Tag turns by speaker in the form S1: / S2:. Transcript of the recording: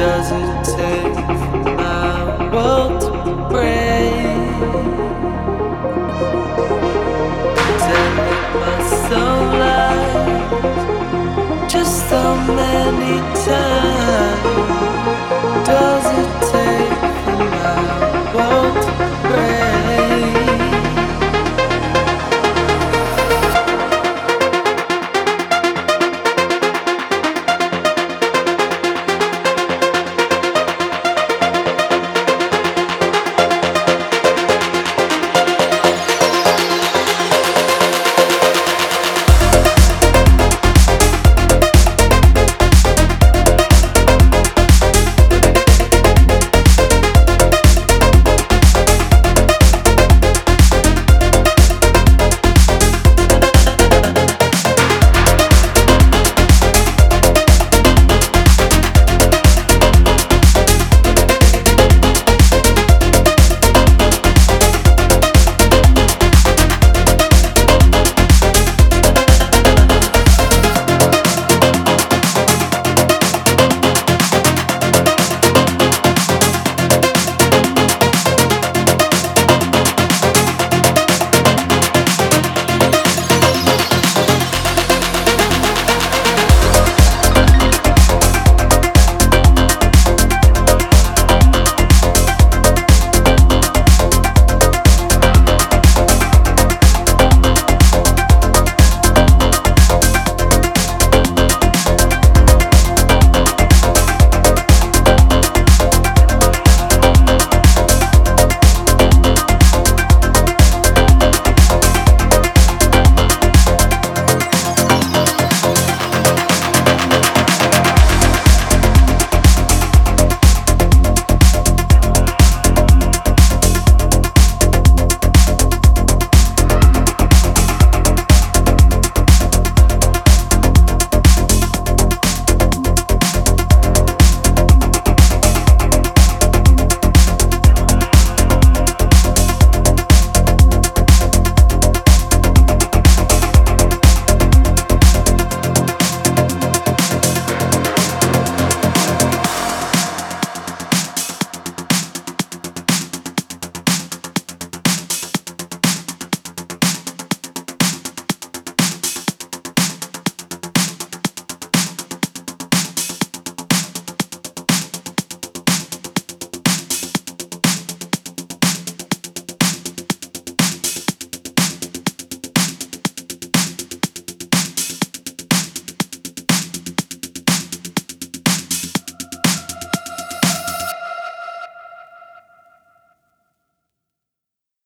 S1: does it take